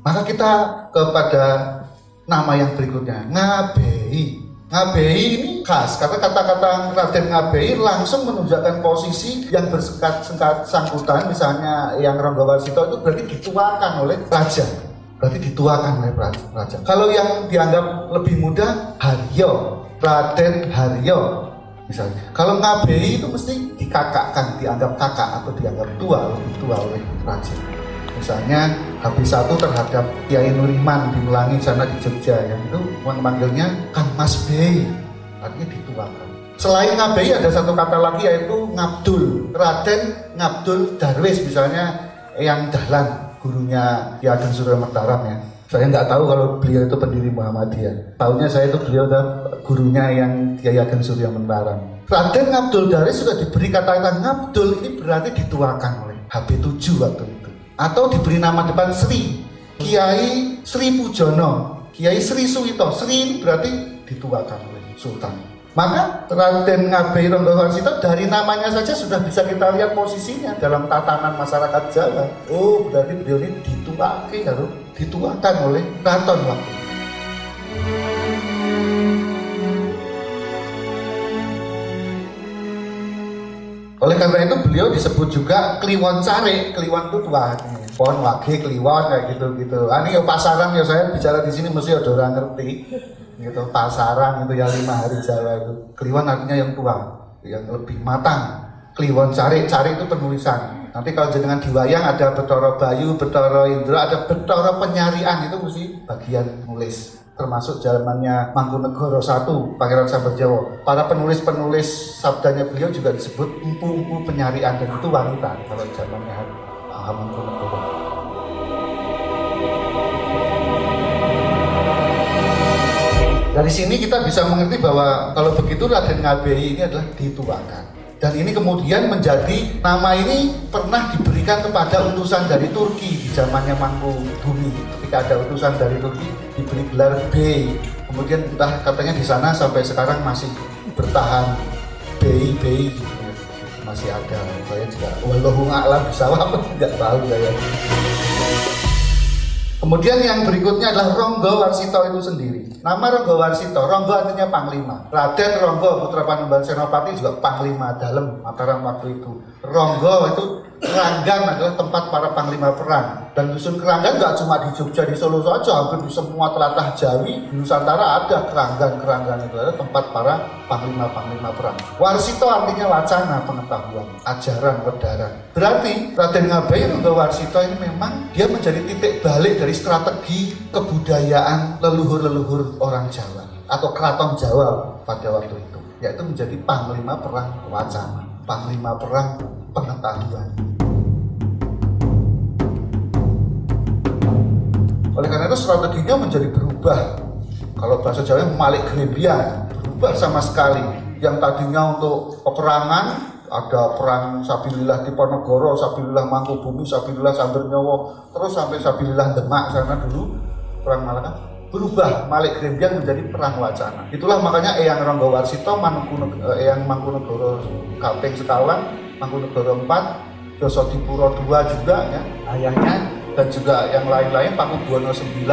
Maka kita kepada nama yang berikutnya, ngabei. Ngabei ini khas, karena kata-kata Raden Ngabei langsung menunjukkan posisi yang bersekat sangkutan, misalnya yang Ronggowarsito itu berarti dituakan oleh raja. Berarti dituakan oleh raja. Kalau yang dianggap lebih mudah, Haryo, Raden Haryo. Misalnya, kalau Ngabei itu mesti dikakakkan, dianggap kakak atau dianggap tua, lebih tua oleh raja. Misalnya habis satu terhadap Kiai Nuriman di Melangi sana di Jogja yang itu memanggilnya kan Mas Bey artinya dituakan. Selain ngabei ada satu kata lagi yaitu ngabdul. Raden Ngabdul Darwis misalnya yang dahlan gurunya Ki Ageng Surya Mataram ya. Saya nggak tahu kalau beliau itu pendiri Muhammadiyah. Tahunya saya itu beliau adalah gurunya yang Kiai Ageng Surya Mataram. Raden Ngabdul Darwis sudah diberi kata-kata Ngabdul ini berarti dituakan oleh HB7 waktu itu atau diberi nama depan Sri. Kiai Sri Pujono Kiai Sri Suwito. Sri berarti dituakan oleh Sultan. Maka Raden Ngabei Ronggowarsito dari namanya saja sudah bisa kita lihat posisinya dalam tatanan masyarakat Jawa. Oh, berarti beliau ini harus dituakan oleh keraton waktu. Oleh karena itu beliau disebut juga Kliwon Sare, Kliwon itu tua. Pohon wage Kliwon kayak gitu-gitu. Ah, ini ya pasaran ya saya bicara di sini mesti ada orang ngerti. Gitu, pasaran itu yang lima hari Jawa itu. Kliwon artinya yang tua, yang lebih matang. Kliwon Sare, Sare itu penulisan. Nanti kalau jenengan diwayang ada Betoro Bayu, Betoro Indra, ada Betoro Penyarian itu mesti bagian nulis termasuk zamannya Mangkunegoro I, Pangeran Sabar Jawa. Para penulis-penulis sabdanya beliau juga disebut empu-empu penyarian dan itu wanita kalau zamannya Mangkunegoro. Dari sini kita bisa mengerti bahwa kalau begitu Raden Ngabei ini adalah dituakan. Dan ini kemudian menjadi nama ini pernah diberikan kepada utusan dari Turki di zamannya Mangku Bumi. Ketika ada utusan dari Turki diberi gelar B. Kemudian entah katanya di sana sampai sekarang masih bertahan B B gitu. masih ada. Saya juga wallahu a'lam bisawab nggak tahu saya. Kemudian yang berikutnya adalah Ronggo Warsito itu sendiri. Nama Ronggo Warsito, Ronggo artinya Panglima. Raden Ronggo Putra Panembahan Senopati juga Panglima dalam Mataram waktu itu. Ronggo itu Keranggan adalah tempat para panglima perang. Dan dusun Keranggan nggak cuma di Jogja di Solo saja hampir di semua telatah Jawi di Nusantara ada Keranggan Keranggan itu adalah tempat para panglima panglima perang. Warsito artinya wacana pengetahuan ajaran wedaran berarti Raden Ngabei untuk Warsito ini memang dia menjadi titik balik dari strategi kebudayaan leluhur-leluhur orang Jawa atau keraton Jawa pada waktu itu yaitu menjadi panglima perang wacana panglima perang pengetahuan Oleh karena itu strateginya menjadi berubah. Kalau bahasa Jawa malik grebian, berubah sama sekali. Yang tadinya untuk peperangan, ada perang Sabilillah di Ponorogo, Sabilillah Mangkubumi, Sabilillah Nyowo, terus sampai Sabilillah Demak sana dulu perang Malaka berubah Malik Grembian menjadi perang wacana. Itulah makanya Eyang Ronggo Warsito, eh, Eyang Mangkunegoro Kaping Sekawan, Mangkunegoro 4, Dosodipuro 2 juga ya, ayahnya dan juga yang lain-lain Paku Buwono 9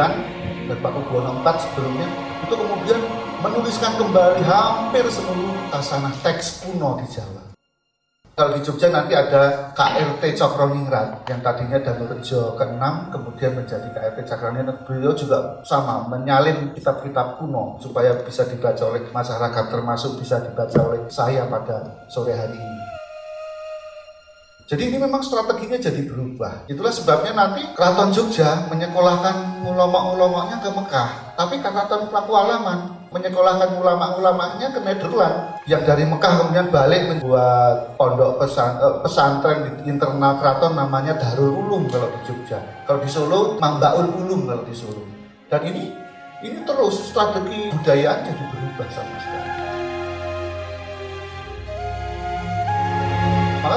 dan Paku Buwono 4 sebelumnya itu kemudian menuliskan kembali hampir seluruh tasanah teks kuno di Jawa. Kalau di Jogja nanti ada KRT Cokroningrat yang tadinya Danurejo ke-6 kemudian menjadi KRT Cokroningrat. Beliau juga sama menyalin kitab-kitab kuno supaya bisa dibaca oleh masyarakat termasuk bisa dibaca oleh saya pada sore hari ini. Jadi ini memang strateginya jadi berubah. Itulah sebabnya nanti Keraton Jogja menyekolahkan ulama-ulamanya ke Mekah. Tapi Keraton Pakualaman menyekolahkan ulama-ulamanya ke Nederland. Yang dari Mekah kemudian balik membuat pondok pesan, eh, pesantren di internal keraton namanya Darul Ulum kalau di Jogja. Kalau di Solo Mambaul Ulum kalau di Solo. Dan ini ini terus strategi budayaan jadi berubah sama sekali.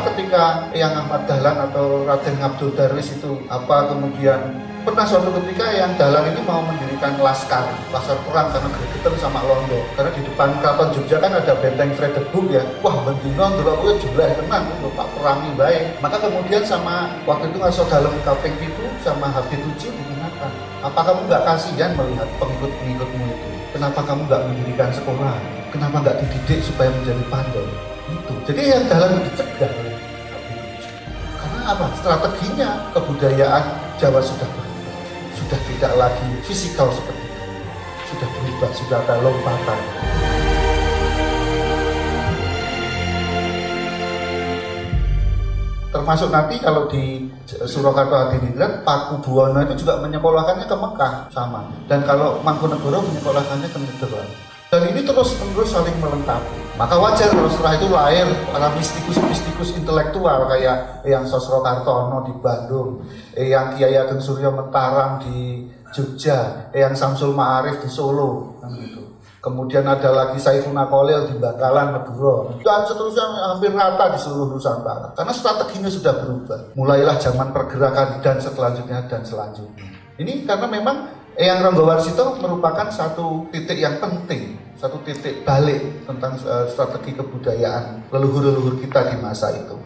Ketika yang Ahmad Dahlan atau Raden Abdul Darwis itu apa kemudian pernah suatu ketika yang Dahlan ini mau mendirikan laskar, laskar perang karena gregetan sama Londo. Karena di depan keraton Jogja kan ada benteng Fredebuk ya. Wah, bendino dulu aku jumlah tenang, Pak perangi baik. Maka kemudian sama waktu itu ngasih dalam kaping itu sama HP7 digunakan. Apa kamu nggak kasihan melihat pengikut-pengikutmu itu? Kenapa kamu nggak mendirikan sekolah? Kenapa nggak dididik supaya menjadi pandai? Itu. Jadi yang dalam dicegah apa? Strateginya kebudayaan Jawa sudah berubah. Sudah tidak lagi fisikal seperti itu. Sudah berubah, sudah ada lompatan. termasuk nanti kalau di Surakarta Hadiningrat Paku Buwono itu juga menyekolahkannya ke Mekah sama dan kalau Mangkunegoro menyekolahkannya ke Nederland dan ini terus menerus saling melengkapi maka wajar kalau setelah itu lahir para mistikus-mistikus intelektual kayak yang Sosro Kartono di Bandung yang Kiai Ageng Suryo Mentaram di Jogja yang Samsul Ma'arif di Solo kan gitu Kemudian ada lagi Saifuna Kolil di Bangkalan, Madura. Dan seterusnya hampir rata di seluruh Nusantara. Karena strateginya sudah berubah. Mulailah zaman pergerakan dan selanjutnya dan selanjutnya. Ini karena memang Eyang Ranggawarsito merupakan satu titik yang penting, satu titik balik tentang uh, strategi kebudayaan leluhur-leluhur kita di masa itu.